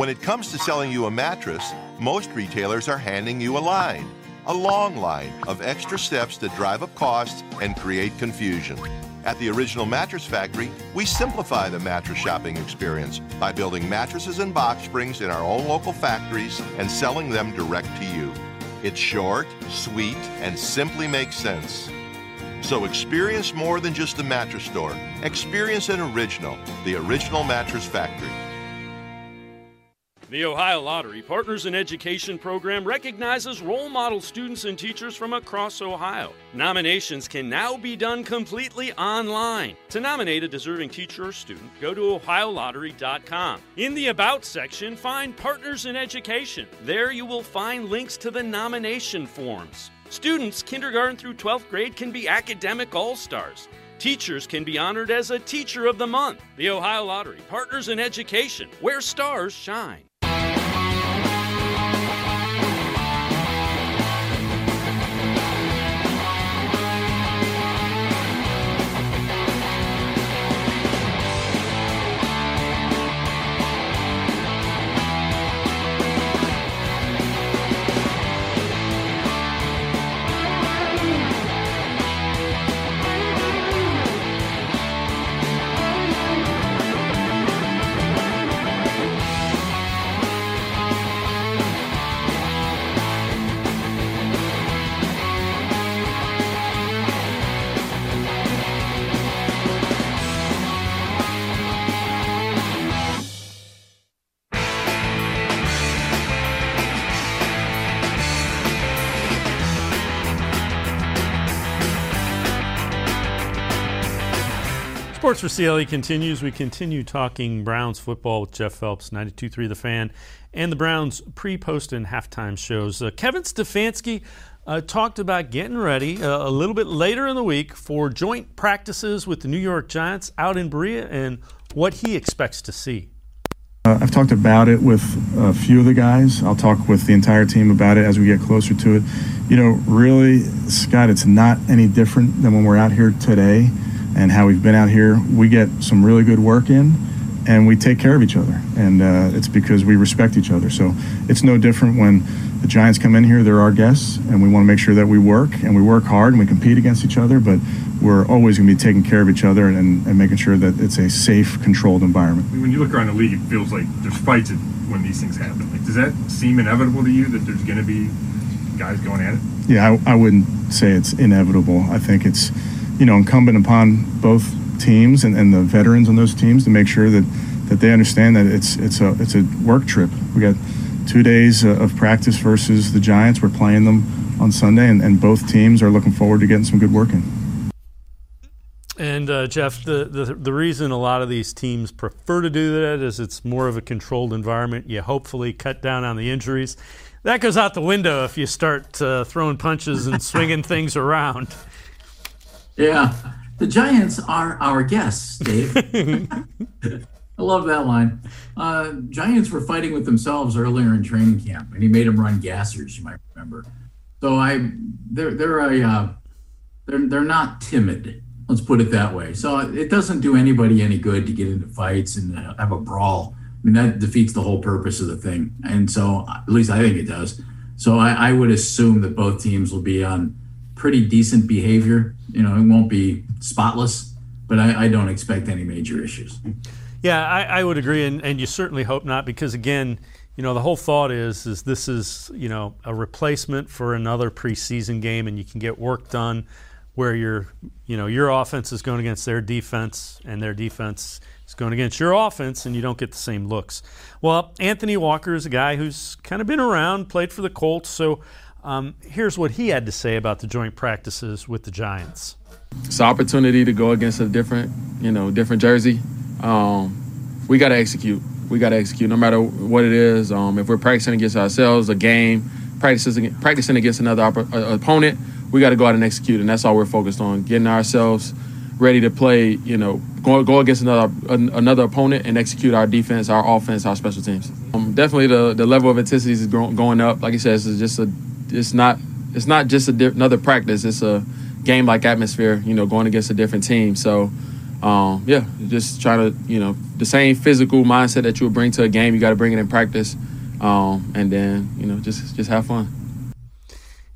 When it comes to selling you a mattress, most retailers are handing you a line a long line of extra steps that drive up costs and create confusion. At the Original Mattress Factory, we simplify the mattress shopping experience by building mattresses and box springs in our own local factories and selling them direct to you. It's short, sweet, and simply makes sense. So experience more than just a mattress store. Experience an original, the Original Mattress Factory. The Ohio Lottery Partners in Education program recognizes role model students and teachers from across Ohio. Nominations can now be done completely online. To nominate a deserving teacher or student, go to ohiolottery.com. In the About section, find Partners in Education. There you will find links to the nomination forms. Students, kindergarten through 12th grade, can be academic all stars. Teachers can be honored as a Teacher of the Month. The Ohio Lottery Partners in Education, where stars shine. Sports for CLE continues. We continue talking Browns football with Jeff Phelps, 92.3 The Fan, and the Browns pre, post, and halftime shows. Uh, Kevin Stefanski uh, talked about getting ready uh, a little bit later in the week for joint practices with the New York Giants out in Berea and what he expects to see. Uh, I've talked about it with a few of the guys. I'll talk with the entire team about it as we get closer to it. You know, really, Scott, it's not any different than when we're out here today and how we've been out here. We get some really good work in, and we take care of each other, and uh, it's because we respect each other. So it's no different when the Giants come in here; they're our guests, and we want to make sure that we work and we work hard and we compete against each other. But we're always going to be taking care of each other and, and making sure that it's a safe, controlled environment. When you look around the league, it feels like there's fights when these things happen. Like, does that seem inevitable to you that there's going to be guys going at it? Yeah, I, I wouldn't say it's inevitable. I think it's you know, incumbent upon both teams and, and the veterans on those teams to make sure that, that they understand that it's it's a it's a work trip. We got two days of practice versus the Giants. We're playing them on Sunday, and, and both teams are looking forward to getting some good work in. And uh, Jeff, the, the the reason a lot of these teams prefer to do that is it's more of a controlled environment. You hopefully cut down on the injuries. That goes out the window if you start uh, throwing punches and swinging things around. Yeah. The Giants are our guests, Dave. I love that line. Uh, Giants were fighting with themselves earlier in training camp, and he made them run gassers. You might remember. So I, they're they're a uh, they're they're not timid. Let's put it that way. So it doesn't do anybody any good to get into fights and have a brawl. I mean that defeats the whole purpose of the thing. And so at least I think it does. So I, I would assume that both teams will be on pretty decent behavior. You know, it won't be spotless, but I, I don't expect any major issues. Yeah, I, I would agree, and, and you certainly hope not, because again, you know, the whole thought is is this is you know a replacement for another preseason game, and you can get work done where your you know your offense is going against their defense, and their defense is going against your offense, and you don't get the same looks. Well, Anthony Walker is a guy who's kind of been around, played for the Colts, so um, here's what he had to say about the joint practices with the Giants. It's an opportunity to go against a different, you know, different jersey. Um, we got to execute. We got to execute no matter what it is. Um, if we're practicing against ourselves, a game, practicing practicing against another op- opponent, we got to go out and execute, and that's all we're focused on: getting ourselves ready to play. You know, go go against another another opponent and execute our defense, our offense, our special teams. Um, definitely, the the level of intensity is going up. Like I said, it's just a it's not it's not just di- another practice. It's a game like atmosphere. You know, going against a different team. So. Um, yeah, just trying to, you know, the same physical mindset that you would bring to a game, you got to bring it in practice, um, and then, you know, just just have fun.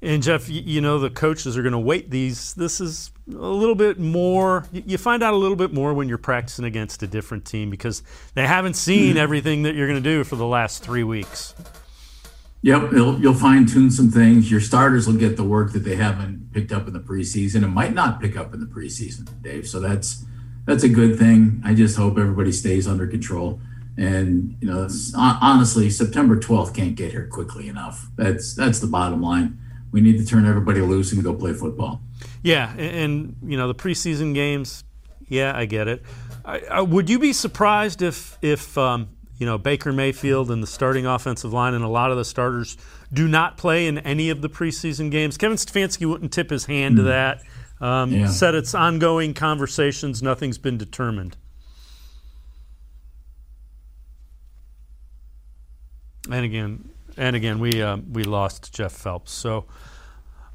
And Jeff, you know the coaches are going to weight these. This is a little bit more. You find out a little bit more when you're practicing against a different team because they haven't seen mm-hmm. everything that you're going to do for the last three weeks. Yep, you'll fine tune some things. Your starters will get the work that they haven't picked up in the preseason. It might not pick up in the preseason, Dave. So that's that's a good thing. I just hope everybody stays under control. And you know, honestly, September 12th can't get here quickly enough. That's that's the bottom line we need to turn everybody loose and go play football. Yeah, and, and you know the preseason games. Yeah, I get it. I, I, would you be surprised if if um, you know Baker Mayfield and the starting offensive line and a lot of the starters do not play in any of the preseason games? Kevin Stefanski wouldn't tip his hand mm. to hmm. that. Um, yeah. Said it's ongoing conversations. Nothing's been determined. And again, and again, we uh, we lost Jeff Phelps. So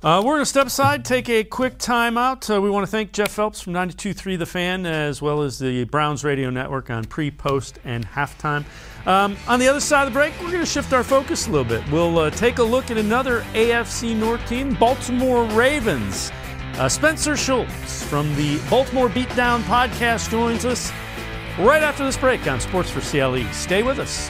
uh, we're going to step aside, take a quick timeout. Uh, we want to thank Jeff Phelps from 92.3 The Fan, as well as the Browns Radio Network on pre, post, and halftime. Um, on the other side of the break, we're going to shift our focus a little bit. We'll uh, take a look at another AFC North team, Baltimore Ravens. Uh, Spencer Schultz from the Baltimore Beatdown podcast joins us right after this break on Sports for CLE. Stay with us.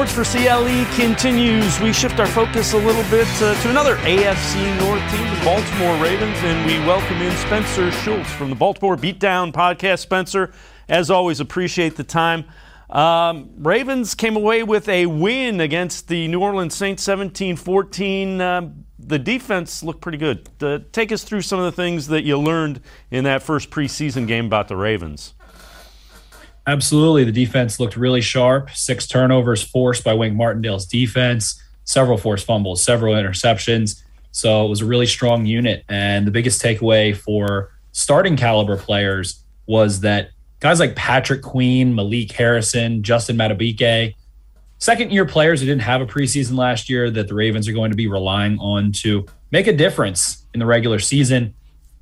Sports for CLE continues. We shift our focus a little bit uh, to another AFC North team, the Baltimore Ravens, and we welcome in Spencer Schultz from the Baltimore Beatdown podcast. Spencer, as always, appreciate the time. Um, Ravens came away with a win against the New Orleans Saints 17 14. Um, the defense looked pretty good. Uh, take us through some of the things that you learned in that first preseason game about the Ravens. Absolutely. The defense looked really sharp. Six turnovers forced by Wink Martindale's defense, several forced fumbles, several interceptions. So it was a really strong unit. And the biggest takeaway for starting caliber players was that guys like Patrick Queen, Malik Harrison, Justin Madubuike, second year players who didn't have a preseason last year that the Ravens are going to be relying on to make a difference in the regular season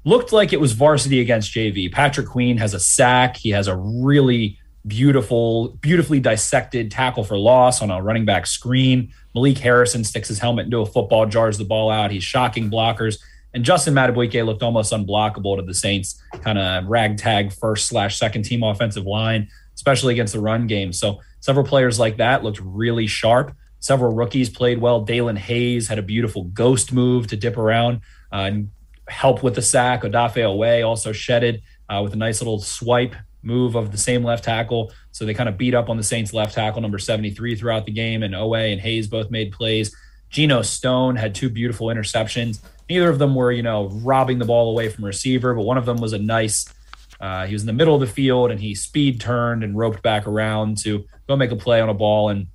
looked like it was varsity against JV. Patrick Queen has a sack. He has a really beautiful, beautifully dissected tackle for loss on a running back screen. Malik Harrison sticks his helmet into a football, jars the ball out. He's shocking blockers. And Justin Madubuike looked almost unblockable to the Saints, kind of ragtag first slash second team offensive line, especially against the run game. So several players like that looked really sharp. Several rookies played well. Daelin Hayes had a beautiful ghost move to dip around uh, and help with the sack. Odafe Oweh also shedded uh, with a nice little swipe move of the same left tackle. So they kind of beat up on the Saints left tackle, number 73, throughout the game. And Oweh and Hayes both made plays. Geno Stone had two beautiful interceptions. Neither of them were, you know, robbing the ball away from receiver, but one of them was a nice. Uh, he was in the middle of the field and he speed turned and roped back around to go make a play on a ball and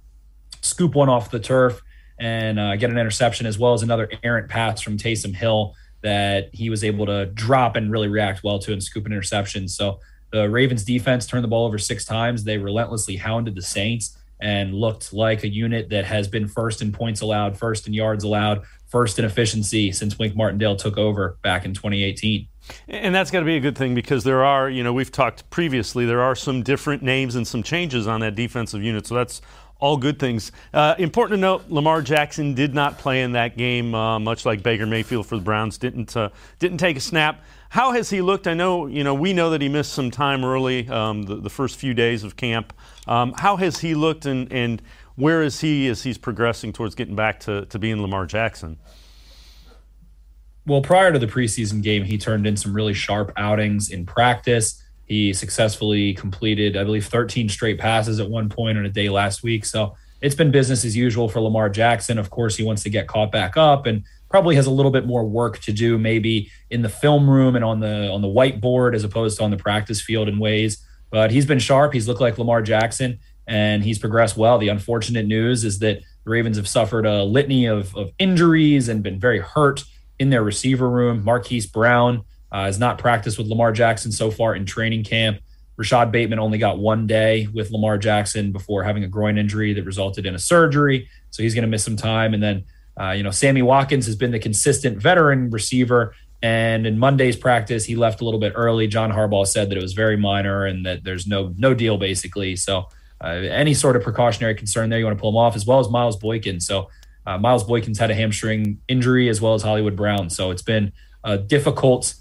scoop one off the turf and uh, get an interception, as well as another errant pass from Taysom Hill that he was able to drop and really react well to and scoop an interception. So the Ravens defense turned the ball over six times. They relentlessly hounded the Saints and looked like a unit that has been first in points allowed, first in yards allowed, first in efficiency since Wink Martindale took over back in 2018. And that's got to be a good thing because there are, you know, we've talked previously, there are some different names and some changes on that defensive unit. So that's all good things. Uh, important to note, Lamar Jackson did not play in that game, uh, much like Baker Mayfield for the Browns didn't uh, didn't take a snap. How has he looked? I know you know we know that he missed some time early, um, the, the, first few days of camp. Um, how has he looked, and, and where is he as he's progressing towards getting back to, to being Lamar Jackson? well, prior to the preseason game, he turned in some really sharp outings in practice. He successfully completed, I believe, 13 straight passes at one point on a day last week. So it's been business as usual for Lamar Jackson. Of course, he wants to get caught back up and probably has a little bit more work to do, maybe in the film room and on the on the whiteboard as opposed to on the practice field in ways. But he's been sharp. He's looked like Lamar Jackson, and he's progressed well. The unfortunate news is that the Ravens have suffered a litany of, of injuries and been very hurt in their receiver room. Marquise Brown uh, has not practiced with Lamar Jackson so far in training camp. Rashod Bateman only got one day with Lamar Jackson before having a groin injury that resulted in a surgery. So he's going to miss some time. And then, uh, you know, Sammy Watkins has been the consistent veteran receiver. And in Monday's practice, he left a little bit early. John Harbaugh said that it was very minor and that there's no no deal basically. So uh, any sort of precautionary concern there, you want to pull him off, as well as Miles Boykin. So uh, Miles Boykin's had a hamstring injury as well as Hollywood Brown. So it's been a difficult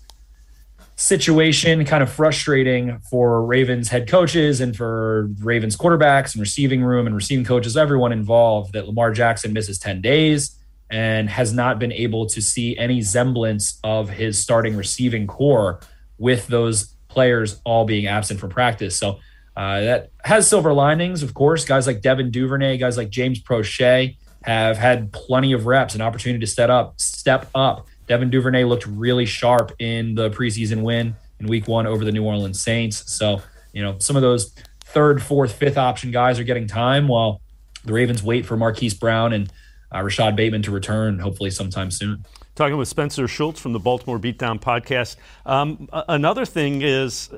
situation, kind of frustrating for Ravens head coaches and for Ravens quarterbacks and receiving room and receiving coaches, everyone involved, that Lamar Jackson misses 10 days and has not been able to see any semblance of his starting receiving corps with those players all being absent from practice. So uh, that has silver linings, of course. Guys like Devin Duvernay, guys like James Proche have had plenty of reps and opportunity to step up, step up Devin Duvernay looked really sharp in the preseason win in week one over the New Orleans Saints. So, you know, some of those third, fourth, fifth option guys are getting time while the Ravens wait for Marquise Brown and uh, Rashod Bateman to return, hopefully sometime soon. Talking with Spencer Schultz from the Baltimore Beatdown podcast. Um, another thing is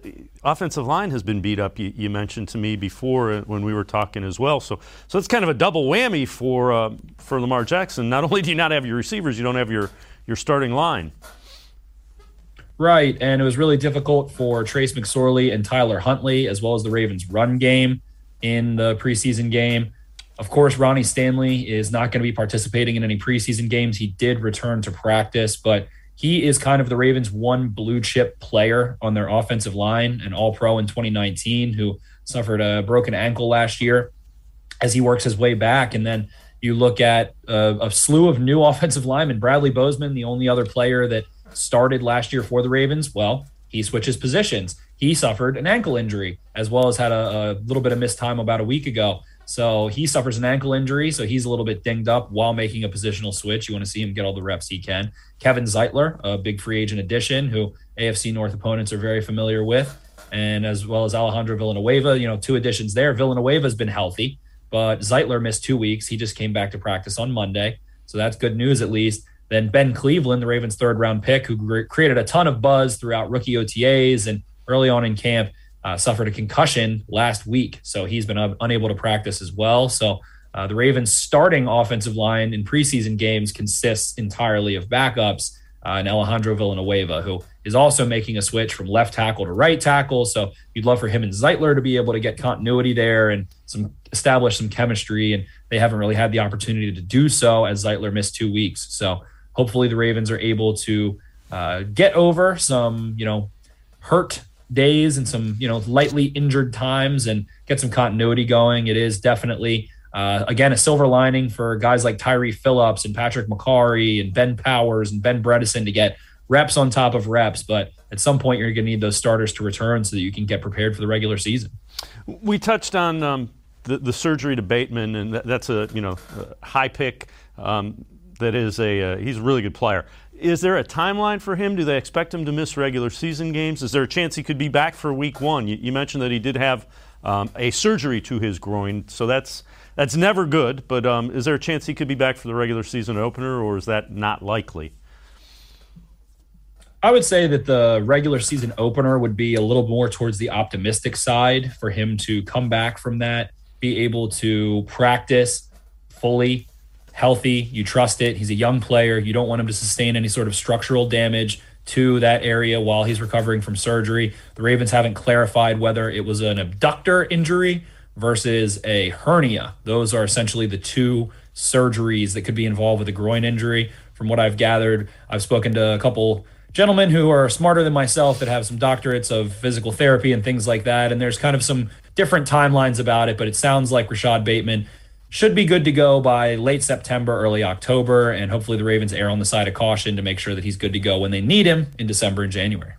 offensive line has been beat up. You, you, mentioned to me before uh, when we were talking as well. So, so it's kind of a double whammy for uh, for Lamar Jackson. Not only do you not have your receivers, you don't have your your starting line. Right, and it was really difficult for Trace McSorley and Tyler Huntley, as well as the Ravens' run game in the preseason game. Of course, Ronnie Stanley is not going to be participating in any preseason games. He did return to practice, but he is kind of the Ravens' one blue chip player on their offensive line, an all pro in 2019 who suffered a broken ankle last year as he works his way back. And then you look at a, slew of new offensive linemen. Bradley Bozeman, the only other player that started last year for the Ravens, well, he switches positions. He suffered an ankle injury as well as had a, a little bit of missed time about a week ago. So he suffers an ankle injury, so he's a little bit dinged up while making a positional switch. You want to see him get all the reps he can. Kevin Zeitler, a big free agent addition, who AFC North opponents are very familiar with, and as well as Alejandro Villanueva. You know, two additions there. Villanueva's been healthy, but Zeitler missed two weeks. He just came back to practice on Monday. So that's good news, at least. Then Ben Cleveland, the Ravens' third round pick, who created a ton of buzz throughout rookie OTAs and early on in camp, uh, suffered a concussion last week. So he's been uh, unable to practice as well. So uh, the Ravens' starting offensive line in preseason games consists entirely of backups uh, and Alejandro Villanueva, who is also making a switch from left tackle to right tackle. So you'd love for him and Zeitler to be able to get continuity there and some establish some chemistry. And they haven't really had the opportunity to do so as Zeitler missed two weeks. So hopefully the Ravens are able to uh, get over some, you know, hurt days and some, you know, lightly injured times and get some continuity going. It is definitely uh, again, a silver lining for guys like Tyre Phillips and Patrick Mekari and Ben Powers and Ben Bredeson to get reps on top of reps. But at some point, you're going to need those starters to return so that you can get prepared for the regular season. We touched on um, the, the, surgery to Bateman, and that, that's a you know a high pick. Um, that is a uh, he's a really good player. Is there a timeline for him? Do they expect him to miss regular season games? Is there a chance he could be back for Week One? You, you mentioned that he did have um, a surgery to his groin, so that's that's never good, but um, is there a chance he could be back for the regular season opener, or is that not likely? I would say that the regular season opener would be a little more towards the optimistic side for him to come back from that, be able to practice fully, healthy. You trust it. He's a young player. You don't want him to sustain any sort of structural damage to that area while he's recovering from surgery. The Ravens haven't clarified whether it was an abductor injury versus a hernia. Those are essentially the two surgeries that could be involved with a groin injury. From what I've gathered, I've spoken to a couple gentlemen who are smarter than myself that have some doctorates of physical therapy and things like that. And there's kind of some different timelines about it, but it sounds like Rashod Bateman should be good to go by late September, early October, and hopefully the Ravens err on the side of caution to make sure that he's good to go when they need him in December and January.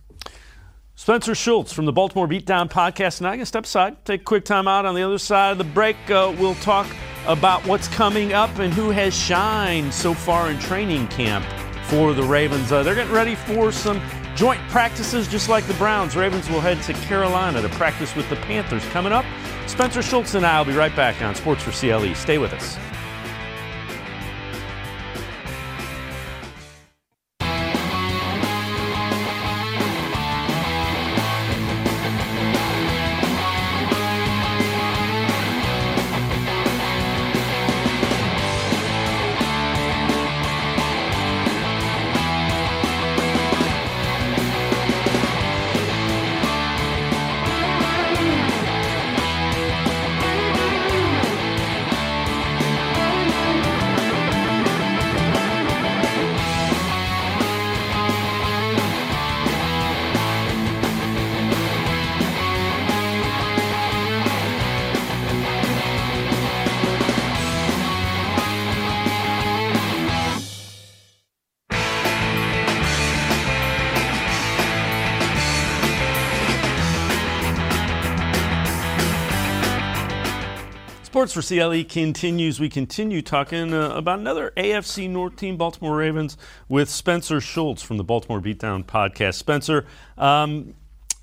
Spencer Schultz from the Baltimore Beatdown podcast. Now, I'm going to step aside, take a quick time out. On the other side of the break, uh, we'll talk about what's coming up and who has shined so far in training camp for the Ravens. Uh, they're getting ready for some joint practices just like the Browns. Ravens will head to Carolina to practice with the Panthers. Coming up, Spencer Schultz and I will be right back on Sports for CLE. Stay with us. Sports for CLE continues. We continue talking uh, about another AFC North team, Baltimore Ravens, with Spencer Schultz from the Baltimore Beatdown podcast. Spencer, um,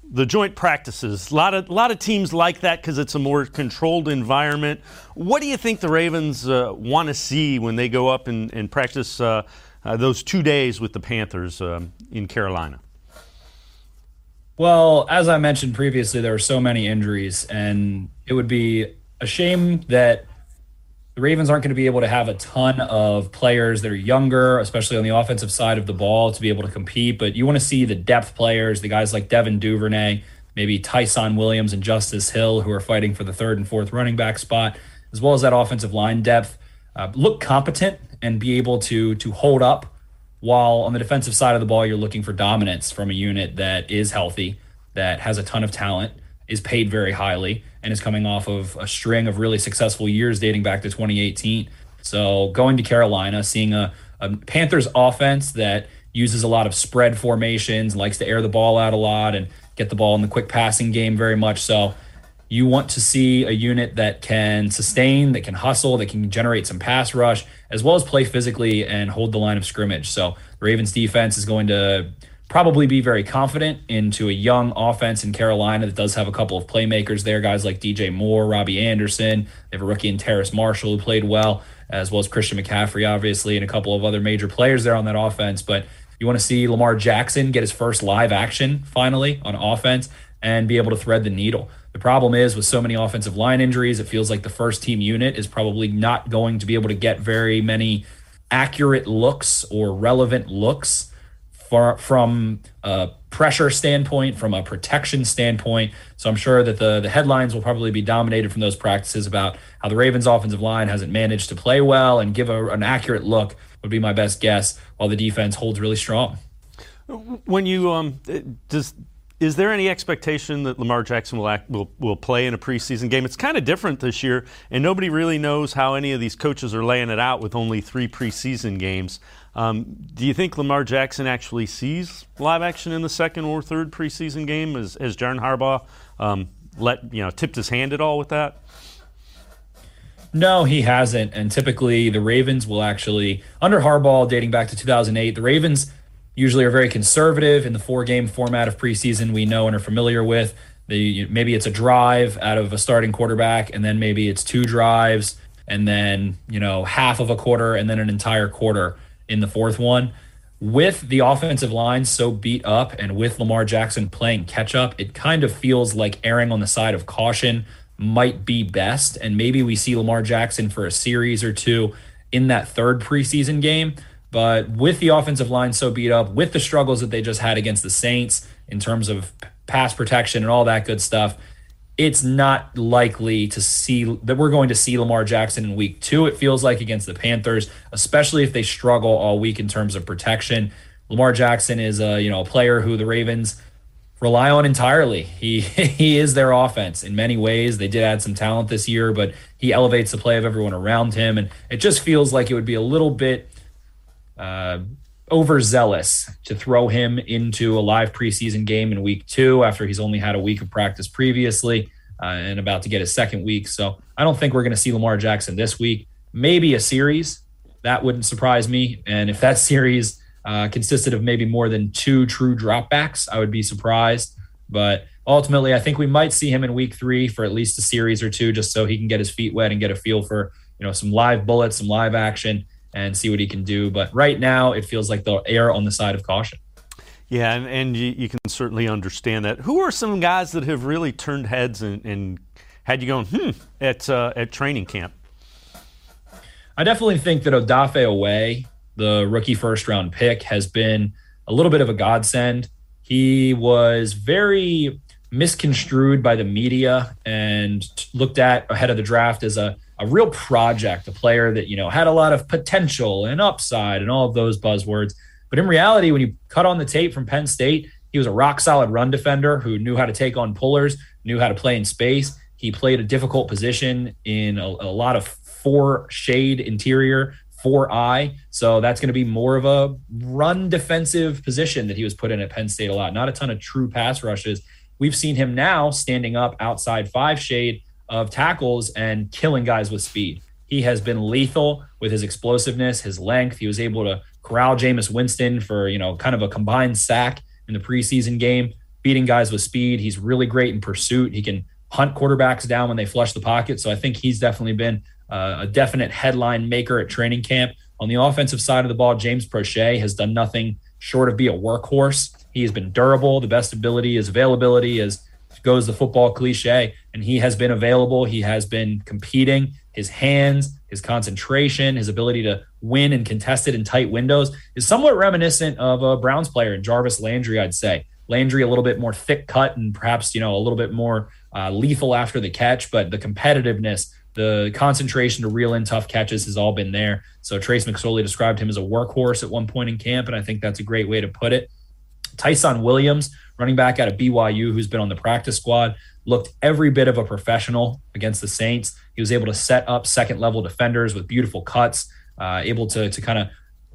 the joint practices, a lot of, lot of teams like that because it's a more controlled environment. What do you think the Ravens uh, want to see when they go up and, and practice uh, uh those two days with the Panthers um, in Carolina? Well, as I mentioned previously, there are so many injuries, and it would be a shame that the Ravens aren't going to be able to have a ton of players that are younger, especially on the offensive side of the ball, to be able to compete. But you want to see the depth players, the guys like Devin Duvernay, maybe Ty'Son Williams and Justice Hill, who are fighting for the third and fourth running back spot, as well as that offensive line depth, uh, look competent and be able to to hold up. While on the defensive side of the ball, you're looking for dominance from a unit that is healthy, that has a ton of talent, is paid very highly and is coming off of a string of really successful years dating back to 2018. So going to Carolina, seeing a, a Panthers offense that uses a lot of spread formations, likes to air the ball out a lot and get the ball in the quick passing game very much so. You want to see a unit that can sustain, that can hustle, that can generate some pass rush, as well as play physically and hold the line of scrimmage. So the Ravens defense is going to probably be very confident into a young offense in Carolina that does have a couple of playmakers there, guys like DJ Moore, Robbie Anderson. They have a rookie in Terrace Marshall who played well, as well as Christian McCaffrey, obviously, and a couple of other major players there on that offense. But you want to see Lamar Jackson get his first live action finally on offense and be able to thread the needle. The problem is with so many offensive line injuries, it feels like the first team unit is probably not going to be able to get very many accurate looks or relevant looks from a pressure standpoint, from a protection standpoint. So I'm sure that the the headlines will probably be dominated from those practices about how the Ravens' offensive line hasn't managed to play well and give a, an accurate look. Would be my best guess, while the defense holds really strong. When you um, does is there any expectation that Lamar Jackson will act, will will play in a preseason game? It's kind of different this year, and nobody really knows how any of these coaches are laying it out with only three preseason games. Um, do you think Lamar Jackson actually sees live action in the second or third preseason game? Has, has John Harbaugh um, let you know tipped his hand at all with that? No, he hasn't. And typically, the Ravens will actually under Harbaugh, dating back to 2008, the Ravens usually are very conservative in the four game format of preseason we know and are familiar with. They, maybe it's a drive out of a starting quarterback, and then maybe it's two drives, and then you know half of a quarter, and then an entire quarter in the fourth one. With the offensive line so beat up and with Lamar Jackson playing catch up, it kind of feels like erring on the side of caution might be best. And maybe we see Lamar Jackson for a series or two in that third preseason game. But with the offensive line so beat up, with the struggles that they just had against the Saints in terms of pass protection and all that good stuff, it's not likely to see that we're going to see Lamar Jackson in week two. It feels like against the Panthers, especially if they struggle all week in terms of protection. Lamar Jackson is a you know a player who the Ravens, rely on entirely. He he is their offense in many ways. They did add some talent this year, but he elevates the play of everyone around him, and it just feels like it would be a little bit uh, overzealous to throw him into a live preseason game in week two after he's only had a week of practice previously uh, and about to get his second week. So I don't think we're going to see Lamar Jackson this week. Maybe a series that wouldn't surprise me, and if that series uh, consisted of maybe more than two true dropbacks, I would be surprised. But ultimately, I think we might see him in week three for at least a series or two, just so he can get his feet wet and get a feel for you know some live bullets, some live action, and see what he can do. But right now, it feels like they'll err on the side of caution. Yeah, and, and you, you, can certainly understand that. Who are some guys that have really turned heads and, and had you going, hmm, at, uh, at training camp? I definitely think that Odafe Oweh, the rookie first round pick, has been a little bit of a godsend. He was very misconstrued by the media and looked at ahead of the draft as a, a real project, a player that, you know, had a lot of potential and upside and all of those buzzwords. But in reality, when you cut on the tape from Penn State, he was a rock solid run defender who knew how to take on pullers, knew how to play in space. He played a difficult position in a, a lot of four shade interior four eye. So that's going to be more of a run defensive position that he was put in at Penn State a lot. Not a ton of true pass rushes. We've seen him now standing up outside five shade of tackles and killing guys with speed. He has been lethal with his explosiveness, his length. He was able to corral Jameis Winston for, you know, kind of a combined sack in the preseason game, beating guys with speed. He's really great in pursuit. He can hunt quarterbacks down when they flush the pocket. So I think he's definitely been uh, a definite headline maker at training camp. On the offensive side of the ball, James Proche has done nothing short of be a workhorse. He has been durable. The best ability is availability, as goes the football cliche, and he has been available. He has been competing. His hands, his concentration, his ability to win and contest it in tight windows is somewhat reminiscent of a Browns player Jarvis Landry, I'd say. Landry a little bit more thick cut and perhaps you know a little bit more uh, lethal after the catch, but the competitiveness the concentration to reel in tough catches has all been there. So Trace McSorley described him as a workhorse at one point in camp, and I think that's a great way to put it. Ty'Son Williams, running back out of BYU, who's been on the practice squad, looked every bit of a professional against the Saints. He was able to set up second level defenders with beautiful cuts, uh, able to, to kind of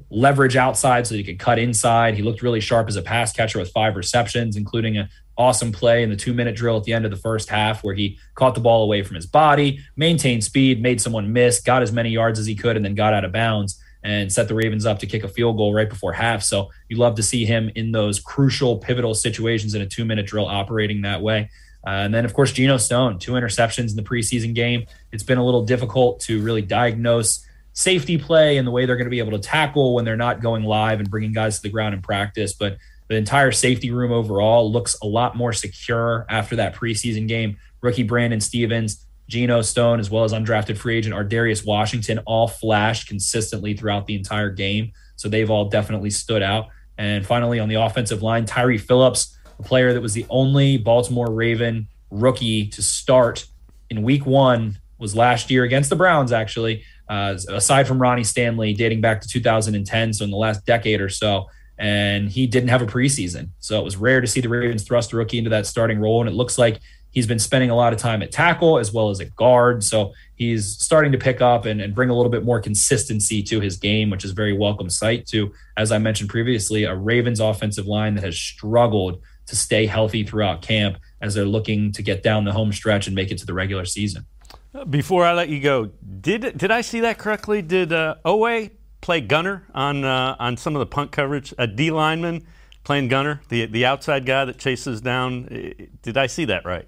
leverage outside so he could cut inside. He looked really sharp as a pass catcher with five receptions, including an awesome play in the two minute drill at the end of the first half where he caught the ball away from his body, maintained speed, made someone miss, got as many yards as he could, and then got out of bounds and set the Ravens up to kick a field goal right before half. So you love to see him in those crucial, pivotal situations in a two minute drill operating that way. Uh, and then, of course, Geno Stone, two interceptions in the preseason game. It's been a little difficult to really diagnose safety play and the way they're going to be able to tackle when they're not going live and bringing guys to the ground in practice. But the entire safety room overall looks a lot more secure after that preseason game. Rookie Brandon Stephens, Geno Stone, as well as undrafted free agent Ar'Darius Washington all flashed consistently throughout the entire game. So they've all definitely stood out. And finally, on the offensive line, Tyre Phillips, a player that was the only Baltimore Raven rookie to start in week one, was last year against the Browns, actually, uh, aside from Ronnie Stanley, dating back to 2010. So in the last decade or so and he didn't have a preseason. So it was rare to see the Ravens thrust a rookie into that starting role. And it looks like he's been spending a lot of time at tackle as well as at guard. So he's starting to pick up and, and bring a little bit more consistency to his game, which is very welcome sight to, as I mentioned previously, a Ravens offensive line that has struggled to stay healthy throughout camp as they're looking to get down the home stretch and make it to the regular season. Before I let you go, did did I see that correctly? Did uh, Oweh play gunner on uh, on some of the punt coverage. A D lineman playing gunner, the the outside guy that chases down. Did I see that right?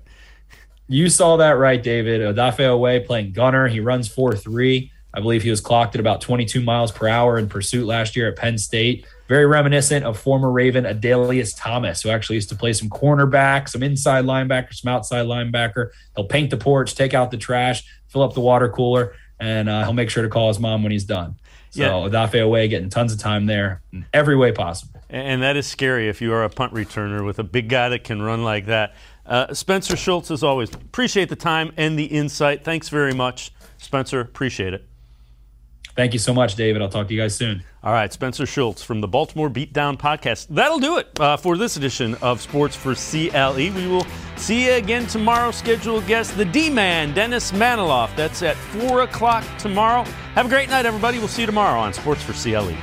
You saw that right, David. Odafe Oweh playing gunner. He runs four three. I believe he was clocked at about 22 miles per hour in pursuit last year at Penn State. Very reminiscent of former Raven Adalius Thomas, who actually used to play some cornerback, some inside linebacker, some outside linebacker. He'll paint the porch, take out the trash, fill up the water cooler, and uh, he'll make sure to call his mom when he's done. So yeah. Odafe Oweh getting tons of time there in every way possible. And that is scary if you are a punt returner with a big guy that can run like that. Uh, Spencer Schultz, as always, appreciate the time and the insight. Thanks very much, Spencer. Appreciate it. Thank you so much, David. I'll talk to you guys soon. All right, Spencer Schultz from the Baltimore Beatdown Podcast. That'll do it uh, for this edition of Sports for CLE. We will see you again tomorrow. Scheduled guest, the D Man, Dennis Manoloff. That's at 4 o'clock tomorrow. Have a great night, everybody. We'll see you tomorrow on Sports for CLE.